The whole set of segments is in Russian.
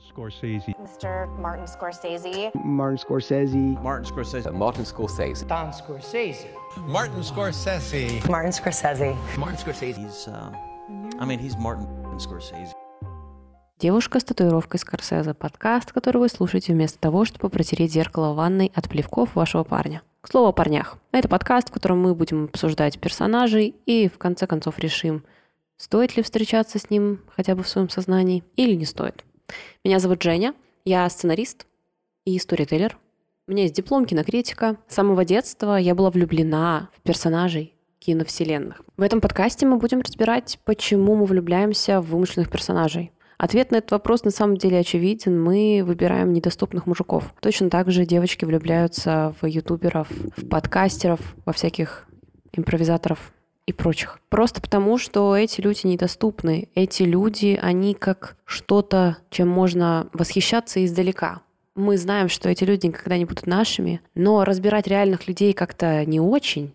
Scorsese. Mr. Martin Scorsese. Martin Scorsese. Martin Scorsese. Martin Scorsese. Don Scorsese. Martin Scorsese. Martin Scorsese. Martin Scorsese. He's, uh, I mean, he's Martin Scorsese. Девушка с татуировкой Скорсезе. Подкаст, который вы слушаете вместо того, чтобы протереть зеркало в ванной от плевков вашего парня. К слову о парнях. Это подкаст, в котором мы будем обсуждать персонажей и в конце концов решим, стоит ли встречаться с ним хотя бы в своем сознании или не стоит. Меня зовут Женя, я сценарист и сторителлер. У меня есть диплом кинокритика. С самого детства я была влюблена в персонажей киновселенных. В этом подкасте мы будем разбирать, почему мы влюбляемся в вымышленных персонажей. Ответ на этот вопрос на самом деле очевиден. Мы выбираем недоступных мужиков. Точно так же девочки влюбляются в ютуберов, в подкастеров, во всяких импровизаторов и прочих. Просто потому, что эти люди недоступны. Эти люди, они как что-то, чем можно восхищаться издалека. Мы знаем, что эти люди никогда не будут нашими, но разбирать реальных людей как-то не очень.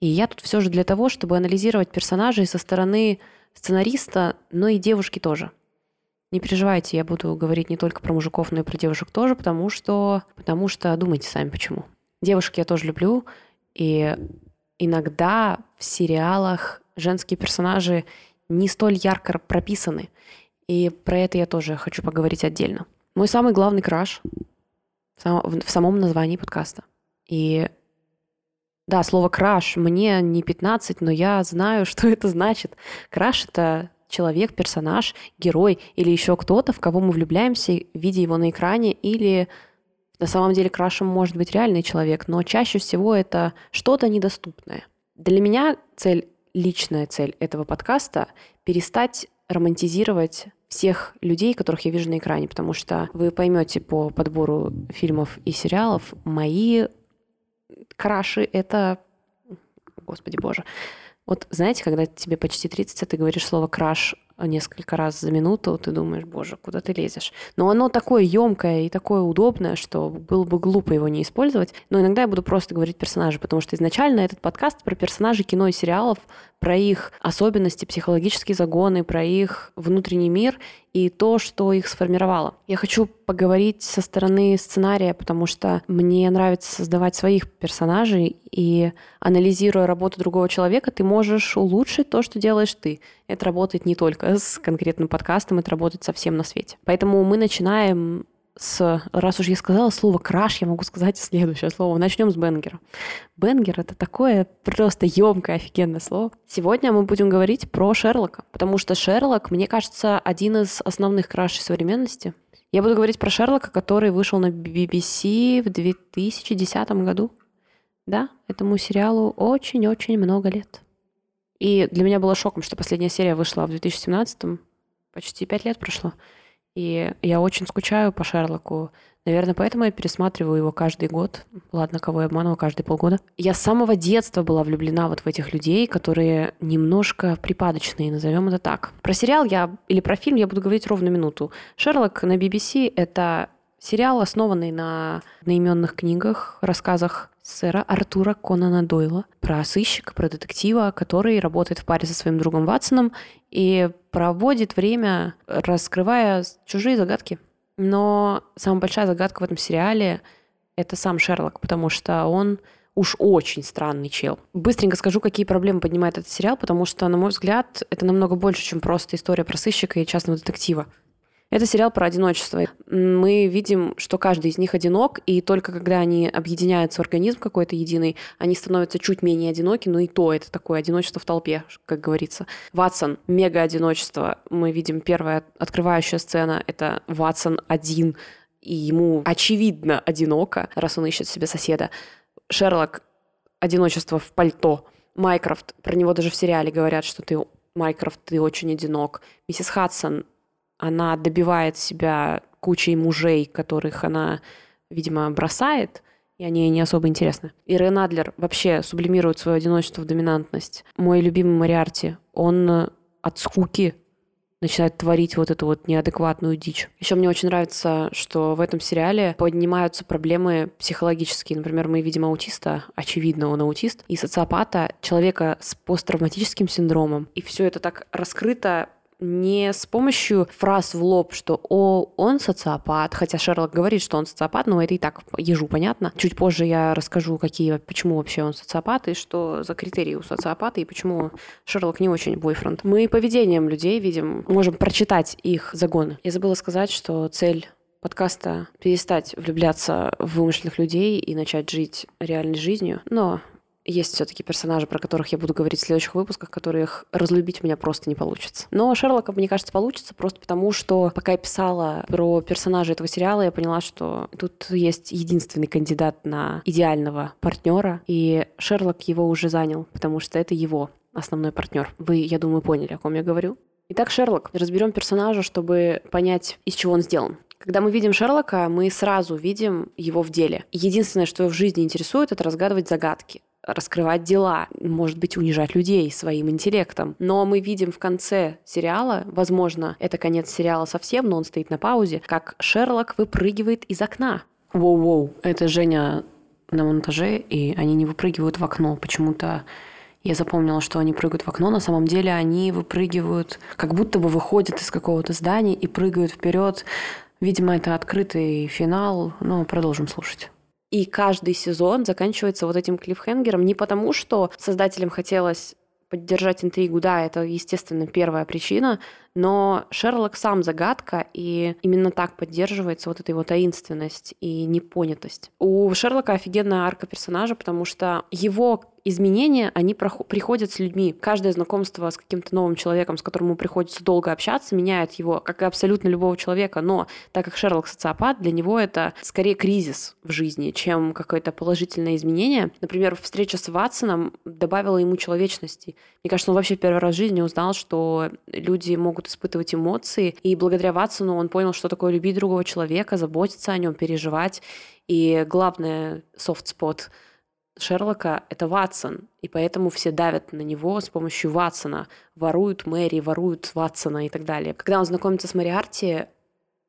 И я тут все же для того, чтобы анализировать персонажей со стороны сценариста, но и девушки тоже. Не переживайте, я буду говорить не только про мужиков, но и про девушек тоже, потому что, потому что думайте сами почему. Девушек я тоже люблю, и иногда в сериалах женские персонажи не столь ярко прописаны. И про это я тоже хочу поговорить отдельно. Мой самый главный краш в самом названии подкаста. И да, слово краш мне не 15, но я знаю, что это значит. Краш — это человек, персонаж, герой или еще кто-то, в кого мы влюбляемся, видя его на экране, или на самом деле крашем может быть реальный человек, но чаще всего это что-то недоступное. Для меня цель, личная цель этого подкаста — перестать романтизировать всех людей, которых я вижу на экране, потому что вы поймете по подбору фильмов и сериалов, мои краши — это... Господи боже. Вот знаете, когда тебе почти 30, а ты говоришь слово «краш» несколько раз за минуту, ты думаешь, боже, куда ты лезешь? Но оно такое емкое и такое удобное, что было бы глупо его не использовать. Но иногда я буду просто говорить персонажи, потому что изначально этот подкаст про персонажей кино и сериалов, про их особенности, психологические загоны, про их внутренний мир и то, что их сформировало. Я хочу поговорить со стороны сценария, потому что мне нравится создавать своих персонажей, и анализируя работу другого человека, ты можешь улучшить то, что делаешь ты. Это работает не только с конкретным подкастом, это работает со всем на свете. Поэтому мы начинаем с, раз уж я сказала слово краш, я могу сказать следующее слово. Начнем с бенгера. Бенгер — это такое просто емкое, офигенное слово. Сегодня мы будем говорить про Шерлока, потому что Шерлок, мне кажется, один из основных крашей современности. Я буду говорить про Шерлока, который вышел на BBC в 2010 году. Да, этому сериалу очень-очень много лет. И для меня было шоком, что последняя серия вышла в 2017 почти пять лет прошло. И я очень скучаю по Шерлоку. Наверное, поэтому я пересматриваю его каждый год. Ладно, кого я обманываю, каждые полгода. Я с самого детства была влюблена вот в этих людей, которые немножко припадочные, назовем это так. Про сериал я или про фильм я буду говорить ровно минуту. Шерлок на BBC — это сериал, основанный на одноименных книгах, рассказах сэра Артура Конана Дойла про сыщика, про детектива, который работает в паре со своим другом Ватсоном и проводит время, раскрывая чужие загадки. Но самая большая загадка в этом сериале — это сам Шерлок, потому что он уж очень странный чел. Быстренько скажу, какие проблемы поднимает этот сериал, потому что, на мой взгляд, это намного больше, чем просто история про сыщика и частного детектива. Это сериал про одиночество. Мы видим, что каждый из них одинок, и только когда они объединяются в организм какой-то единый, они становятся чуть менее одиноки, но и то это такое одиночество в толпе, как говорится. Ватсон, мега одиночество. Мы видим первая открывающая сцена, это Ватсон один, и ему очевидно одиноко, раз он ищет себе соседа. Шерлок, одиночество в пальто. Майкрофт, про него даже в сериале говорят, что ты, Майкрофт, ты очень одинок. Миссис Хадсон, она добивает себя кучей мужей, которых она, видимо, бросает, и они ей не особо интересны. И Рен Адлер вообще сублимирует свое одиночество в доминантность. Мой любимый Мариарти, он от скуки начинает творить вот эту вот неадекватную дичь. Еще мне очень нравится, что в этом сериале поднимаются проблемы психологические. Например, мы видим аутиста, очевидно, он аутист, и социопата, человека с посттравматическим синдромом. И все это так раскрыто не с помощью фраз в лоб, что «О, он социопат», хотя Шерлок говорит, что он социопат, но это и так ежу понятно. Чуть позже я расскажу, какие, почему вообще он социопат, и что за критерии у социопата, и почему Шерлок не очень бойфренд. Мы поведением людей видим, можем прочитать их загоны. Я забыла сказать, что цель подкаста перестать влюбляться в вымышленных людей и начать жить реальной жизнью. Но есть все-таки персонажи, про которых я буду говорить в следующих выпусках, которых разлюбить у меня просто не получится. Но Шерлока, мне кажется, получится просто потому, что пока я писала про персонажа этого сериала, я поняла, что тут есть единственный кандидат на идеального партнера, и Шерлок его уже занял, потому что это его основной партнер. Вы, я думаю, поняли, о ком я говорю. Итак, Шерлок. Разберем персонажа, чтобы понять, из чего он сделан. Когда мы видим Шерлока, мы сразу видим его в деле. Единственное, что его в жизни интересует, это разгадывать загадки раскрывать дела, может быть, унижать людей своим интеллектом. Но мы видим в конце сериала, возможно, это конец сериала совсем, но он стоит на паузе, как Шерлок выпрыгивает из окна. Воу-воу, это Женя на монтаже, и они не выпрыгивают в окно. Почему-то я запомнила, что они прыгают в окно. На самом деле они выпрыгивают, как будто бы выходят из какого-то здания и прыгают вперед. Видимо, это открытый финал, но продолжим слушать. И каждый сезон заканчивается вот этим клиффхенгером. Не потому, что создателям хотелось поддержать интригу, да, это, естественно, первая причина, но Шерлок сам загадка, и именно так поддерживается вот эта его таинственность и непонятость. У Шерлока офигенная арка персонажа, потому что его изменения, они приходят с людьми. Каждое знакомство с каким-то новым человеком, с которым ему приходится долго общаться, меняет его, как и абсолютно любого человека. Но так как Шерлок социопат, для него это скорее кризис в жизни, чем какое-то положительное изменение. Например, встреча с Ватсоном добавила ему человечности. Мне кажется, он вообще первый раз в жизни узнал, что люди могут испытывать эмоции, и благодаря Ватсону он понял, что такое любить другого человека, заботиться о нем, переживать. И главное, софт-спот — Шерлока — это Ватсон, и поэтому все давят на него с помощью Ватсона, воруют Мэри, воруют Ватсона и так далее. Когда он знакомится с Мариарти,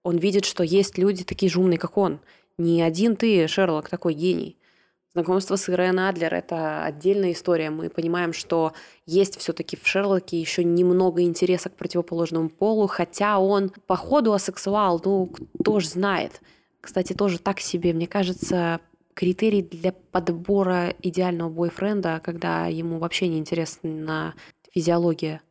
он видит, что есть люди такие же умные, как он. Не один ты, Шерлок, такой гений. Знакомство с Ирен Адлер – это отдельная история. Мы понимаем, что есть все-таки в Шерлоке еще немного интереса к противоположному полу, хотя он по ходу асексуал, ну, кто ж знает. Кстати, тоже так себе, мне кажется, критерий для подбора идеального бойфренда, когда ему вообще не интересна физиология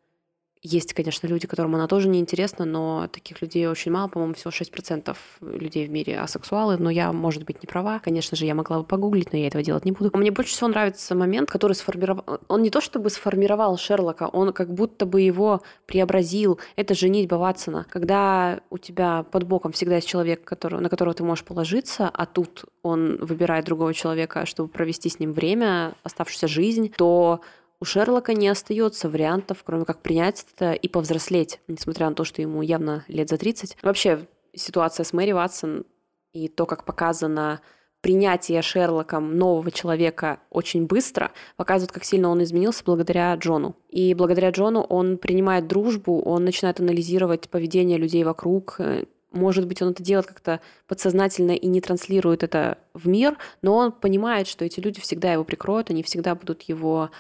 есть, конечно, люди, которым она тоже не интересна, но таких людей очень мало, по-моему, всего 6% людей в мире асексуалы, но я, может быть, не права. Конечно же, я могла бы погуглить, но я этого делать не буду. Мне больше всего нравится момент, который сформировал... Он не то чтобы сформировал Шерлока, он как будто бы его преобразил. Это женитьба Ватсона. Когда у тебя под боком всегда есть человек, который... на которого ты можешь положиться, а тут он выбирает другого человека, чтобы провести с ним время, оставшуюся жизнь, то у Шерлока не остается вариантов, кроме как принять это и повзрослеть, несмотря на то, что ему явно лет за 30. Вообще, ситуация с Мэри Ватсон и то, как показано принятие Шерлоком нового человека очень быстро, показывает, как сильно он изменился благодаря Джону. И благодаря Джону он принимает дружбу, он начинает анализировать поведение людей вокруг, может быть, он это делает как-то подсознательно и не транслирует это в мир, но он понимает, что эти люди всегда его прикроют, они всегда будут его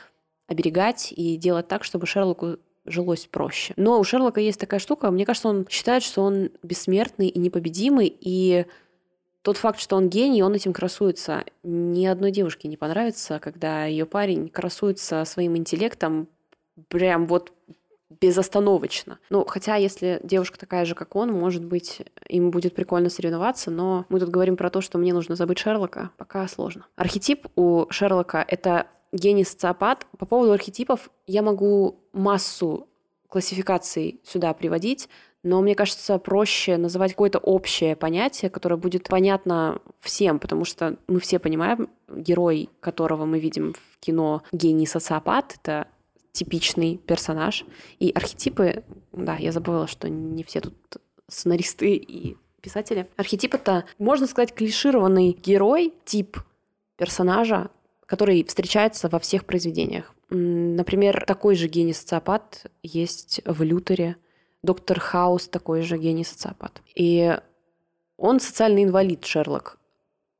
оберегать и делать так, чтобы Шерлоку жилось проще. Но у Шерлока есть такая штука, мне кажется, он считает, что он бессмертный и непобедимый, и тот факт, что он гений, он этим красуется. Ни одной девушке не понравится, когда ее парень красуется своим интеллектом прям вот безостановочно. Ну, хотя, если девушка такая же, как он, может быть, им будет прикольно соревноваться, но мы тут говорим про то, что мне нужно забыть Шерлока, пока сложно. Архетип у Шерлока — это гений-социопат. По поводу архетипов я могу массу классификаций сюда приводить, но мне кажется проще называть какое-то общее понятие, которое будет понятно всем, потому что мы все понимаем, герой, которого мы видим в кино гений-социопат, это типичный персонаж. И архетипы, да, я забыла, что не все тут сценаристы и писатели. Архетип — это, можно сказать, клишированный герой, тип персонажа, который встречается во всех произведениях. Например, такой же гений-социопат есть в Лютере. Доктор Хаус такой же гений-социопат. И он социальный инвалид, Шерлок.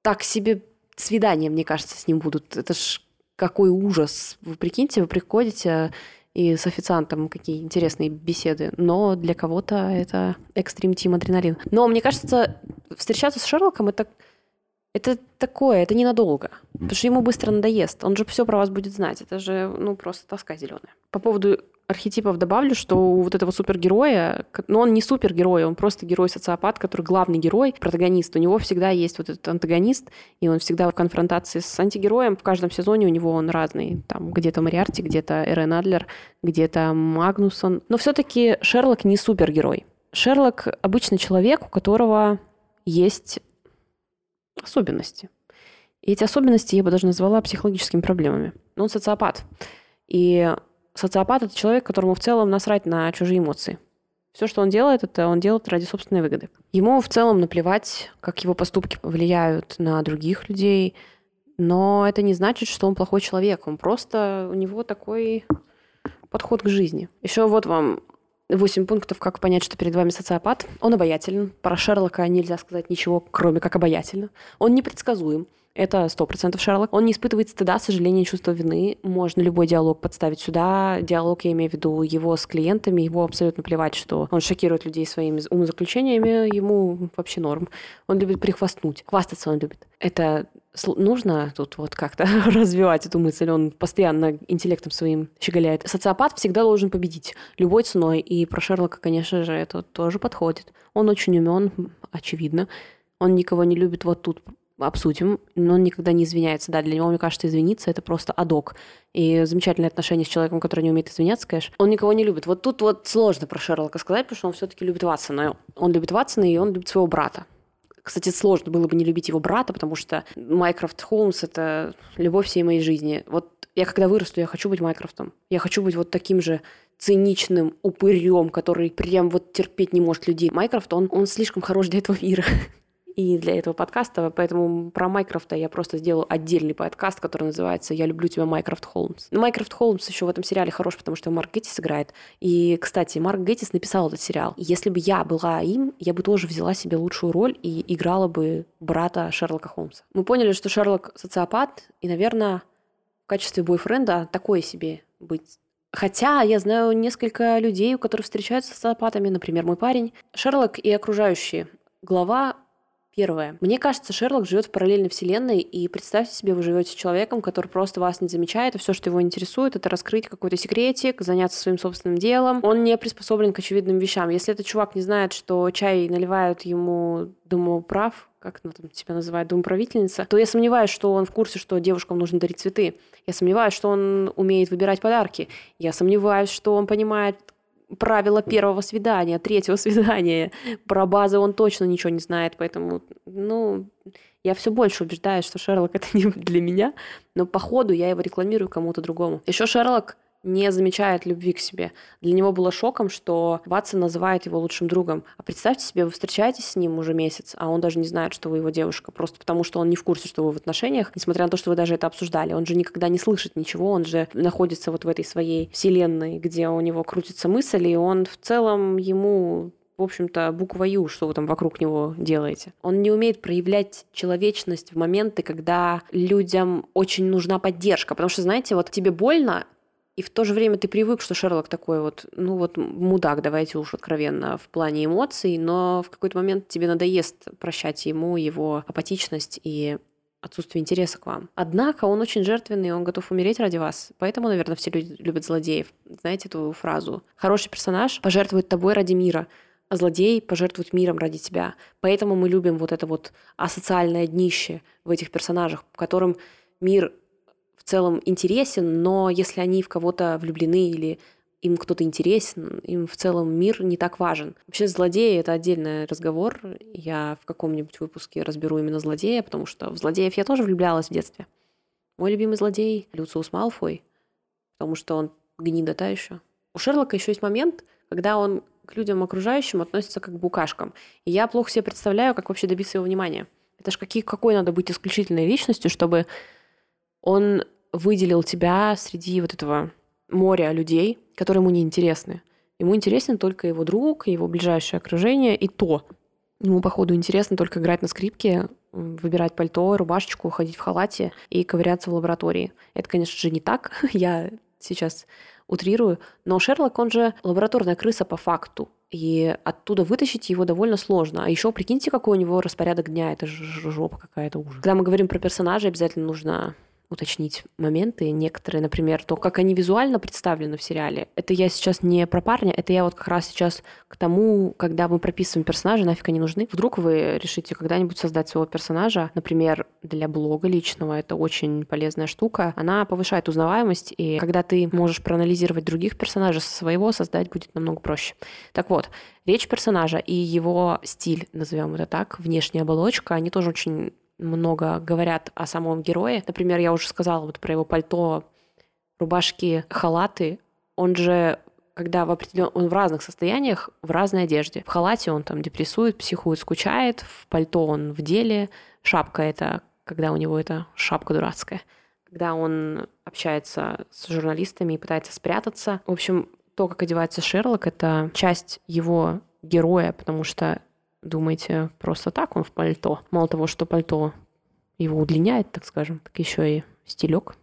Так себе свидания, мне кажется, с ним будут. Это ж какой ужас. Вы прикиньте, вы приходите и с официантом какие интересные беседы, но для кого-то это экстрим тим адреналин. Но мне кажется, встречаться с Шерлоком это это такое, это ненадолго. Потому что ему быстро надоест. Он же все про вас будет знать. Это же, ну, просто тоска зеленая. По поводу архетипов добавлю, что у вот этого супергероя, ну, он не супергерой, он просто герой-социопат, который главный герой, протагонист. У него всегда есть вот этот антагонист, и он всегда в конфронтации с антигероем. В каждом сезоне у него он разный. Там где-то Мариарти, где-то Эрен Адлер, где-то Магнусон. Но все-таки Шерлок не супергерой. Шерлок обычный человек, у которого есть особенности. И эти особенности я бы даже назвала психологическими проблемами. Но он социопат. И социопат – это человек, которому в целом насрать на чужие эмоции. Все, что он делает, это он делает ради собственной выгоды. Ему в целом наплевать, как его поступки влияют на других людей, но это не значит, что он плохой человек. Он просто, у него такой подход к жизни. Еще вот вам Восемь пунктов, как понять, что перед вами социопат. Он обаятелен. Про Шерлока нельзя сказать ничего, кроме как обаятельно. Он непредсказуем. Это сто процентов Шерлок. Он не испытывает стыда, сожаления, чувства вины. Можно любой диалог подставить сюда. Диалог, я имею в виду его с клиентами. Его абсолютно плевать, что он шокирует людей своими умозаключениями. Ему вообще норм. Он любит прихвастнуть. Хвастаться он любит. Это нужно тут вот как-то развивать эту мысль. Он постоянно интеллектом своим щеголяет. Социопат всегда должен победить любой ценой. И про Шерлока, конечно же, это тоже подходит. Он очень умен, очевидно. Он никого не любит вот тут обсудим, но он никогда не извиняется. Да, для него, мне кажется, извиниться — это просто адок. И замечательные отношения с человеком, который не умеет извиняться, конечно. Он никого не любит. Вот тут вот сложно про Шерлока сказать, потому что он все таки любит Ватсона. Он любит Ватсона, и он любит своего брата. Кстати, сложно было бы не любить его брата, потому что Майкрофт Холмс — это любовь всей моей жизни. Вот я когда вырасту, я хочу быть Майкрофтом. Я хочу быть вот таким же циничным упырем, который прям вот терпеть не может людей. Майкрофт, он, он слишком хорош для этого мира. и для этого подкаста, поэтому про Майкрофта я просто сделаю отдельный подкаст, который называется «Я люблю тебя, Майкрофт Холмс». Но Майкрофт Холмс еще в этом сериале хорош, потому что Марк Геттис играет. И, кстати, Марк Геттис написал этот сериал. Если бы я была им, я бы тоже взяла себе лучшую роль и играла бы брата Шерлока Холмса. Мы поняли, что Шерлок социопат, и, наверное, в качестве бойфренда такое себе быть Хотя я знаю несколько людей, у которых встречаются с социопатами, например, мой парень. Шерлок и окружающие. Глава Первое. Мне кажется, Шерлок живет в параллельной вселенной, и представьте себе, вы живете с человеком, который просто вас не замечает, и все, что его интересует, это раскрыть какой-то секретик, заняться своим собственным делом. Он не приспособлен к очевидным вещам. Если этот чувак не знает, что чай наливают ему домоуправ, как она там тебя называет, домоправительница, то я сомневаюсь, что он в курсе, что девушкам нужно дарить цветы. Я сомневаюсь, что он умеет выбирать подарки. Я сомневаюсь, что он понимает, правила первого свидания, третьего свидания. Про базы он точно ничего не знает, поэтому, ну, я все больше убеждаюсь, что Шерлок это не для меня, но по ходу я его рекламирую кому-то другому. Еще Шерлок не замечает любви к себе. Для него было шоком, что Ватсон называет его лучшим другом. А представьте себе, вы встречаетесь с ним уже месяц, а он даже не знает, что вы его девушка, просто потому что он не в курсе, что вы в отношениях, несмотря на то, что вы даже это обсуждали. Он же никогда не слышит ничего, он же находится вот в этой своей вселенной, где у него крутится мысль, и он в целом ему в общем-то, буква Ю, что вы там вокруг него делаете. Он не умеет проявлять человечность в моменты, когда людям очень нужна поддержка. Потому что, знаете, вот тебе больно, и в то же время ты привык, что Шерлок такой вот, ну вот мудак, давайте уж откровенно, в плане эмоций, но в какой-то момент тебе надоест прощать ему его апатичность и отсутствие интереса к вам. Однако он очень жертвенный, он готов умереть ради вас. Поэтому, наверное, все люди любят злодеев. Знаете эту фразу? Хороший персонаж пожертвует тобой ради мира, а злодей пожертвует миром ради тебя. Поэтому мы любим вот это вот асоциальное днище в этих персонажах, в котором мир целом интересен, но если они в кого-то влюблены или им кто-то интересен, им в целом мир не так важен. Вообще злодеи — это отдельный разговор. Я в каком-нибудь выпуске разберу именно злодея, потому что в злодеев я тоже влюблялась в детстве. Мой любимый злодей — Люциус Малфой, потому что он гнида та еще. У Шерлока еще есть момент, когда он к людям окружающим относится как к букашкам. И я плохо себе представляю, как вообще добиться его внимания. Это ж какие, какой надо быть исключительной личностью, чтобы он выделил тебя среди вот этого моря людей, которые ему не интересны. Ему интересен только его друг, его ближайшее окружение, и то. Ему, походу, интересно только играть на скрипке, выбирать пальто, рубашечку, ходить в халате и ковыряться в лаборатории. Это, конечно же, не так. Я сейчас утрирую. Но Шерлок, он же лабораторная крыса по факту. И оттуда вытащить его довольно сложно. А еще прикиньте, какой у него распорядок дня. Это же жопа какая-то ужас. Когда мы говорим про персонажей, обязательно нужно уточнить моменты некоторые, например, то, как они визуально представлены в сериале. Это я сейчас не про парня, это я вот как раз сейчас к тому, когда мы прописываем персонажа, нафиг они нужны. Вдруг вы решите когда-нибудь создать своего персонажа, например, для блога личного, это очень полезная штука. Она повышает узнаваемость, и когда ты можешь проанализировать других персонажей, своего создать будет намного проще. Так вот, речь персонажа и его стиль, назовем это так, внешняя оболочка, они тоже очень много говорят о самом герое. Например, я уже сказала вот про его пальто, рубашки, халаты. Он же когда в определен... он в разных состояниях, в разной одежде. В халате он там депрессует, психует, скучает, в пальто он в деле, шапка это, когда у него это шапка дурацкая, когда он общается с журналистами и пытается спрятаться. В общем, то, как одевается Шерлок, это часть его героя, потому что думаете, просто так он в пальто? Мало того, что пальто его удлиняет, так скажем, так еще и стилек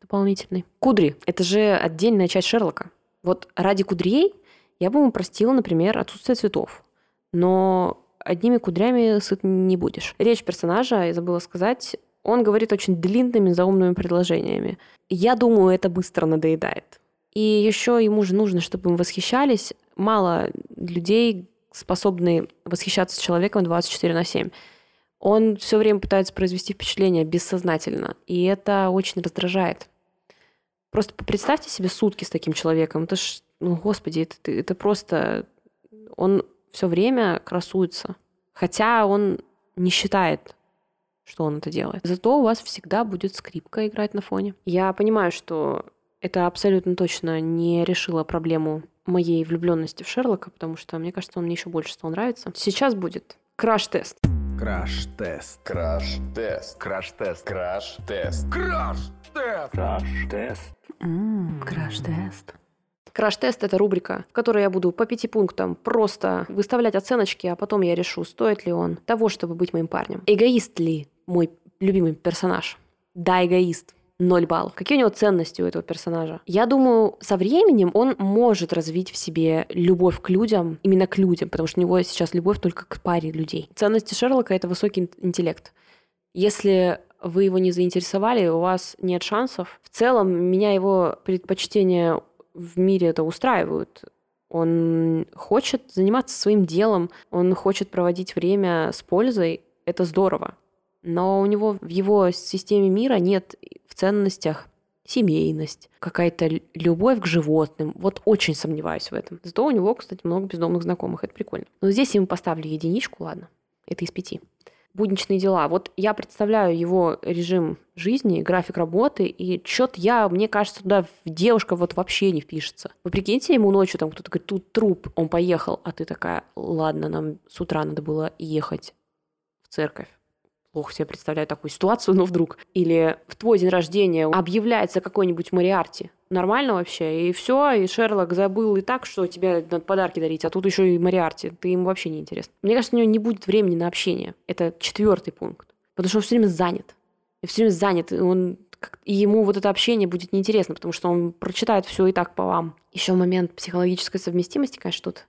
дополнительный. Кудри — это же отдельная часть Шерлока. Вот ради кудрей я бы ему простила, например, отсутствие цветов. Но одними кудрями сыт не будешь. Речь персонажа, я забыла сказать, он говорит очень длинными заумными предложениями. Я думаю, это быстро надоедает. И еще ему же нужно, чтобы им восхищались. Мало людей способный восхищаться человеком 24 на 7. Он все время пытается произвести впечатление бессознательно, и это очень раздражает. Просто представьте себе сутки с таким человеком. Это ж, ну, господи, это, это просто... Он все время красуется. Хотя он не считает, что он это делает. Зато у вас всегда будет скрипка играть на фоне. Я понимаю, что это абсолютно точно не решило проблему моей влюбленности в Шерлока, потому что мне кажется, он мне еще больше стал нравиться. Сейчас будет краш-тест. Краш-тест. Краш-тест. Краш-тест. Краш-тест. Краш-тест. Краш-тест. Краш-тест. Краш-тест — это рубрика, в которой я буду по пяти пунктам просто выставлять оценочки, а потом я решу, стоит ли он того, чтобы быть моим парнем. Эгоист ли мой любимый персонаж? Да, эгоист. 0 баллов. Какие у него ценности у этого персонажа? Я думаю, со временем он может развить в себе любовь к людям, именно к людям, потому что у него сейчас любовь только к паре людей. Ценности Шерлока — это высокий интеллект. Если вы его не заинтересовали, у вас нет шансов. В целом, меня его предпочтения в мире это устраивают. Он хочет заниматься своим делом, он хочет проводить время с пользой. Это здорово. Но у него в его системе мира нет в ценностях семейность, какая-то любовь к животным. Вот очень сомневаюсь в этом. Зато у него, кстати, много бездомных знакомых. Это прикольно. Но здесь я ему поставлю единичку, ладно. Это из пяти. Будничные дела. Вот я представляю его режим жизни, график работы, и что-то я, мне кажется, туда девушка вот вообще не впишется. Вы прикиньте, ему ночью там кто-то говорит, тут труп, он поехал, а ты такая, ладно, нам с утра надо было ехать в церковь плохо себе представляю такую ситуацию, но вдруг. Или в твой день рождения объявляется какой-нибудь Мариарти. Нормально вообще. И все, и Шерлок забыл и так, что тебе надо подарки дарить, а тут еще и Мариарти. Ты ему вообще не интересно. Мне кажется, у него не будет времени на общение. Это четвертый пункт. Потому что он все время занят. И все время занят. И, он, и ему вот это общение будет неинтересно, потому что он прочитает все и так по вам. Еще момент психологической совместимости, конечно, тут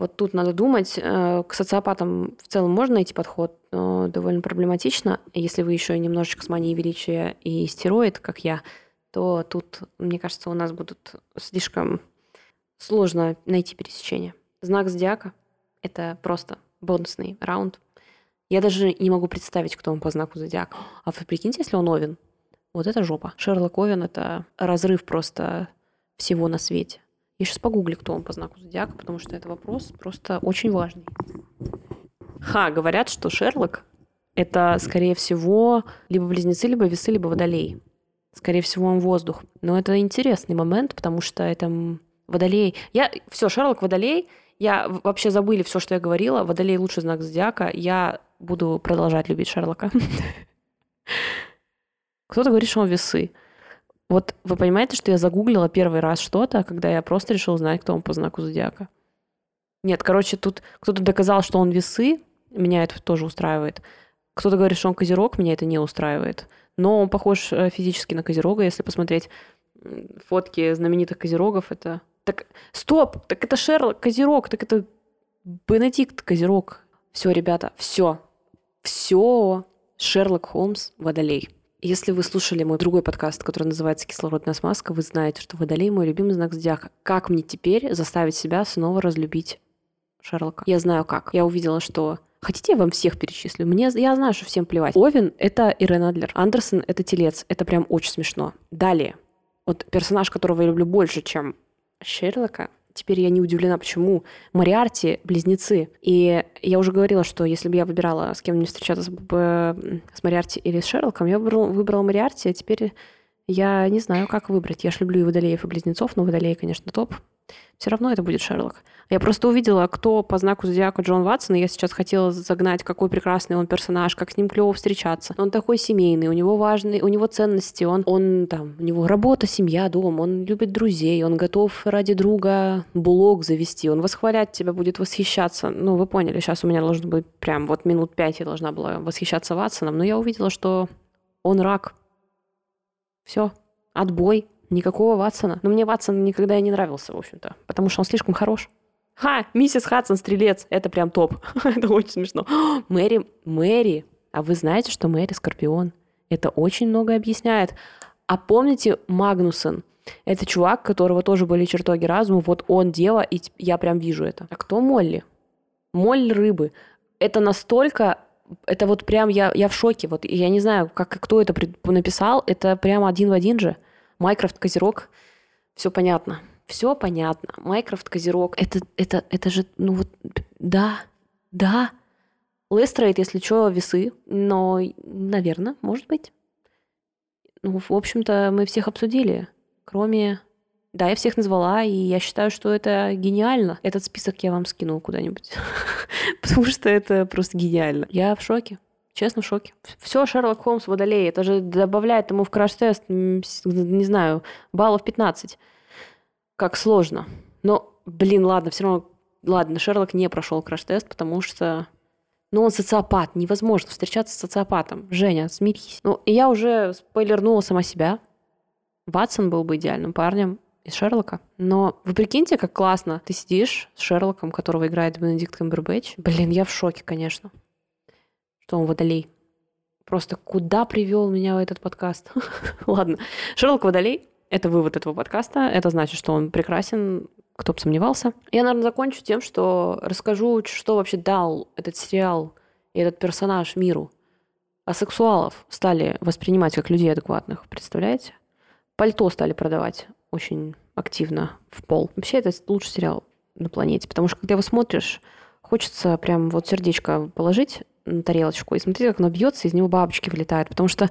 вот тут надо думать. Э, к социопатам в целом можно найти подход, но довольно проблематично. Если вы еще немножечко с манией величия и стероид, как я, то тут, мне кажется, у нас будут слишком сложно найти пересечение. Знак зодиака — это просто бонусный раунд. Я даже не могу представить, кто он по знаку зодиака. А вы прикиньте, если он Овен. Вот это жопа. Шерлок Овен — это разрыв просто всего на свете. Я сейчас погуглю, кто он по знаку зодиака, потому что это вопрос просто очень важный. Ха, говорят, что Шерлок — это, скорее всего, либо близнецы, либо весы, либо водолей. Скорее всего, он воздух. Но это интересный момент, потому что это водолей. Я... Все, Шерлок водолей. Я вообще забыли все, что я говорила. Водолей лучший знак зодиака. Я буду продолжать любить Шерлока. Кто-то говорит, что он весы. Вот вы понимаете, что я загуглила первый раз что-то, когда я просто решила узнать, кто он по знаку зодиака. Нет, короче, тут кто-то доказал, что он весы, меня это тоже устраивает. Кто-то говорит, что он козерог, меня это не устраивает. Но он похож э, физически на козерога, если посмотреть фотки знаменитых козерогов. Это... Так, стоп! Так это Шерлок Козерог, так это Бенедикт Козерог. Все, ребята, все. Все. Шерлок Холмс Водолей. Если вы слушали мой другой подкаст, который называется «Кислородная смазка», вы знаете, что Водолей – мой любимый знак зодиака. Как мне теперь заставить себя снова разлюбить Шерлока? Я знаю как. Я увидела, что Хотите, я вам всех перечислю? Мне, я знаю, что всем плевать. Овен — это Ирен Адлер. Андерсон — это Телец. Это прям очень смешно. Далее. Вот персонаж, которого я люблю больше, чем Шерлока, теперь я не удивлена, почему. Мариарти — близнецы. И я уже говорила, что если бы я выбирала, с кем мне встречаться, бы с Мариарти или с Шерлоком, я выбрала, выбрала Мариарти, а теперь я не знаю, как выбрать. Я ж люблю и Водолеев, и Близнецов, но Водолей, конечно, топ все равно это будет Шерлок. Я просто увидела, кто по знаку зодиака Джон Ватсон, и я сейчас хотела загнать, какой прекрасный он персонаж, как с ним клево встречаться. Он такой семейный, у него важный, у него ценности, он, он там, у него работа, семья, дом, он любит друзей, он готов ради друга блог завести, он восхвалять тебя будет восхищаться. Ну, вы поняли, сейчас у меня должно быть прям вот минут пять я должна была восхищаться Ватсоном, но я увидела, что он рак. Все, отбой. Никакого Ватсона. Но мне Ватсон никогда и не нравился, в общем-то, потому что он слишком хорош. Ха, миссис Хадсон, стрелец. Это прям топ. это очень смешно. Мэри, Мэри. А вы знаете, что Мэри Скорпион? Это очень много объясняет. А помните Магнусон? Это чувак, которого тоже были чертоги разума. Вот он дева, и я прям вижу это. А кто Молли? Молли рыбы. Это настолько это вот прям я, я в шоке. Вот я не знаю, как кто это написал. Это прям один в один же. Майкрофт Козерог, все понятно. Все понятно. Майкрофт Козерог. Это, это, это же, ну вот, да, да. Лестрейд, если что, весы. Но, наверное, может быть. Ну, в общем-то, мы всех обсудили. Кроме... Да, я всех назвала, и я считаю, что это гениально. Этот список я вам скину куда-нибудь. Потому что это просто гениально. Я в шоке. Честно, в шоке. Все, Шерлок Холмс Водолей. Это же добавляет ему в краш-тест, не знаю, баллов 15. Как сложно. Но, блин, ладно, все равно... Ладно, Шерлок не прошел краш-тест, потому что... Ну, он социопат. Невозможно встречаться с социопатом. Женя, смирись. Ну, я уже спойлернула сама себя. Ватсон был бы идеальным парнем из Шерлока. Но вы прикиньте, как классно. Ты сидишь с Шерлоком, которого играет Бенедикт Камбербэтч. Блин, я в шоке, конечно он водолей. Просто куда привел меня этот подкаст? Ладно. Шерлок Водолей — это вывод этого подкаста. Это значит, что он прекрасен, кто бы сомневался. Я, наверное, закончу тем, что расскажу, что вообще дал этот сериал и этот персонаж миру. А сексуалов стали воспринимать как людей адекватных, представляете? Пальто стали продавать очень активно в пол. Вообще, это лучший сериал на планете, потому что когда его смотришь, хочется прям вот сердечко положить на тарелочку и смотреть, как оно бьется, из него бабочки вылетают, потому что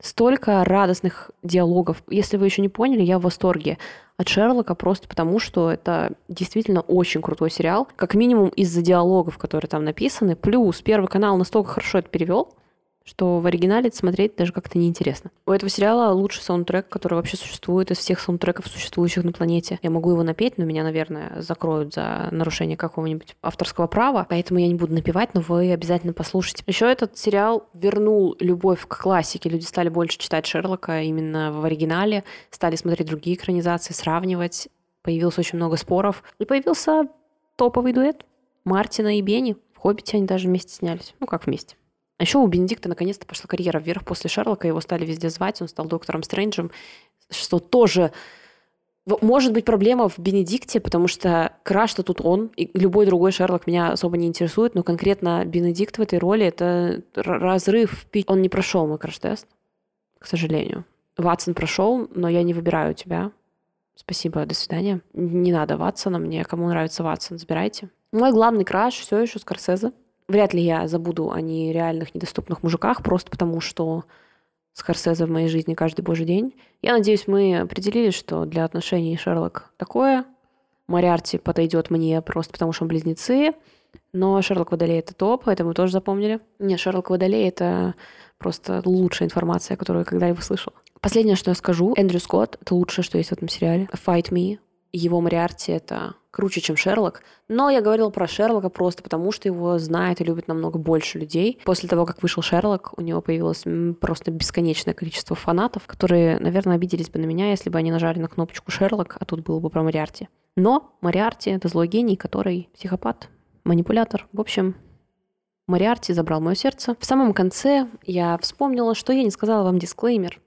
столько радостных диалогов. Если вы еще не поняли, я в восторге от Шерлока просто потому, что это действительно очень крутой сериал. Как минимум из-за диалогов, которые там написаны. Плюс Первый канал настолько хорошо это перевел, что в оригинале это смотреть даже как-то неинтересно. У этого сериала лучший саундтрек, который вообще существует из всех саундтреков, существующих на планете. Я могу его напеть, но меня, наверное, закроют за нарушение какого-нибудь авторского права, поэтому я не буду напевать, но вы обязательно послушайте. Еще этот сериал вернул любовь к классике. Люди стали больше читать Шерлока именно в оригинале, стали смотреть другие экранизации, сравнивать. Появилось очень много споров. И появился топовый дуэт Мартина и Бенни. В «Хоббите» они даже вместе снялись. Ну, как вместе. А еще у Бенедикта наконец-то пошла карьера вверх после Шерлока, его стали везде звать, он стал доктором Стрэнджем, что тоже может быть проблема в Бенедикте, потому что краш-то тут он, и любой другой Шерлок меня особо не интересует, но конкретно Бенедикт в этой роли — это разрыв. Он не прошел мой краш-тест, к сожалению. Ватсон прошел, но я не выбираю тебя. Спасибо, до свидания. Не надо Ватсона, мне кому нравится Ватсон, забирайте. Мой главный краш все еще Скорсезе. Вряд ли я забуду о нереальных недоступных мужиках, просто потому что Скорсезе в моей жизни каждый божий день. Я надеюсь, мы определились, что для отношений Шерлок такое. Мариарти подойдет мне просто потому, что он близнецы. Но Шерлок Водолей это топ, это мы тоже запомнили. Не, Шерлок Водолей это просто лучшая информация, которую я когда-либо слышала. Последнее, что я скажу, Эндрю Скотт — это лучшее, что есть в этом сериале. Fight Me. Его Мариарти — это круче, чем Шерлок. Но я говорила про Шерлока просто потому, что его знает и любит намного больше людей. После того, как вышел Шерлок, у него появилось просто бесконечное количество фанатов, которые, наверное, обиделись бы на меня, если бы они нажали на кнопочку Шерлок, а тут было бы про Мариарти. Но Мариарти — это злой гений, который психопат, манипулятор. В общем, Мариарти забрал мое сердце. В самом конце я вспомнила, что я не сказала вам дисклеймер.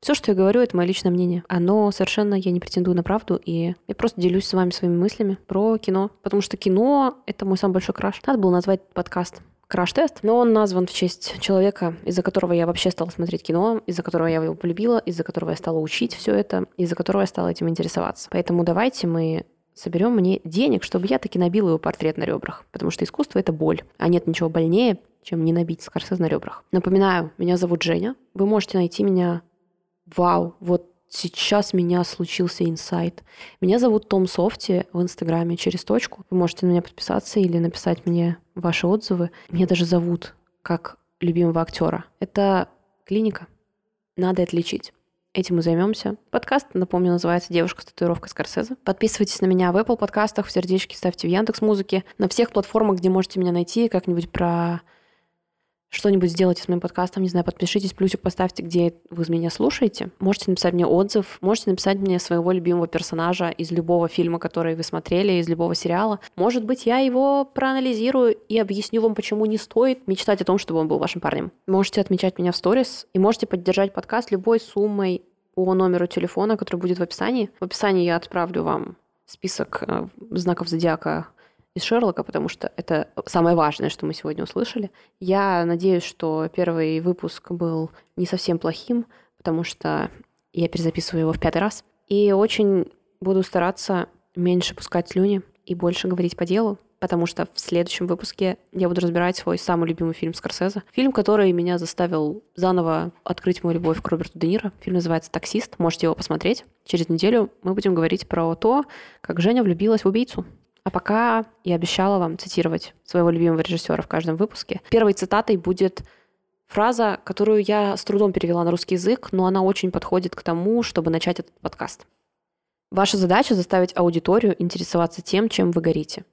Все, что я говорю, это мое личное мнение. Оно совершенно, я не претендую на правду, и я просто делюсь с вами своими мыслями про кино. Потому что кино — это мой самый большой краш. Надо было назвать подкаст краш-тест, но он назван в честь человека, из-за которого я вообще стала смотреть кино, из-за которого я его полюбила, из-за которого я стала учить все это, из-за которого я стала этим интересоваться. Поэтому давайте мы соберем мне денег, чтобы я таки набила его портрет на ребрах. Потому что искусство — это боль. А нет ничего больнее, чем не набить Скорсезе на ребрах. Напоминаю, меня зовут Женя. Вы можете найти меня... Вау, вот сейчас меня случился инсайт. Меня зовут Том Софти в Инстаграме через точку. Вы можете на меня подписаться или написать мне ваши отзывы. Меня даже зовут как любимого актера. Это клиника. Надо отличить. Этим мы займемся. Подкаст, напомню, называется «Девушка с татуировкой Скорсезе». Подписывайтесь на меня в Apple подкастах, в сердечки ставьте в Яндекс Музыке, на всех платформах, где можете меня найти, как-нибудь про что-нибудь сделайте с моим подкастом, не знаю, подпишитесь, плюсик поставьте, где вы меня слушаете. Можете написать мне отзыв, можете написать мне своего любимого персонажа из любого фильма, который вы смотрели, из любого сериала. Может быть, я его проанализирую и объясню вам, почему не стоит мечтать о том, чтобы он был вашим парнем. Можете отмечать меня в сторис и можете поддержать подкаст любой суммой по номеру телефона, который будет в описании. В описании я отправлю вам список э, знаков зодиака из Шерлока, потому что это самое важное, что мы сегодня услышали. Я надеюсь, что первый выпуск был не совсем плохим, потому что я перезаписываю его в пятый раз. И очень буду стараться меньше пускать слюни и больше говорить по делу, потому что в следующем выпуске я буду разбирать свой самый любимый фильм Скорсезе. Фильм, который меня заставил заново открыть мою любовь к Роберту Де Ниро. Фильм называется «Таксист». Можете его посмотреть. Через неделю мы будем говорить про то, как Женя влюбилась в убийцу. А пока я обещала вам цитировать своего любимого режиссера в каждом выпуске. Первой цитатой будет фраза, которую я с трудом перевела на русский язык, но она очень подходит к тому, чтобы начать этот подкаст. Ваша задача заставить аудиторию интересоваться тем, чем вы горите.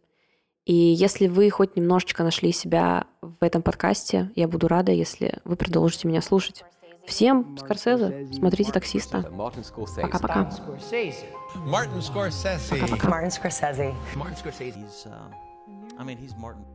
И если вы хоть немножечко нашли себя в этом подкасте, я буду рада, если вы продолжите меня слушать. Всем Скорсезе, смотрите таксиста. Пока-пока. Martin Scorsese. Martin Scorsese. Martin Scorsese. He's, uh, I mean, he's Martin Scorsese.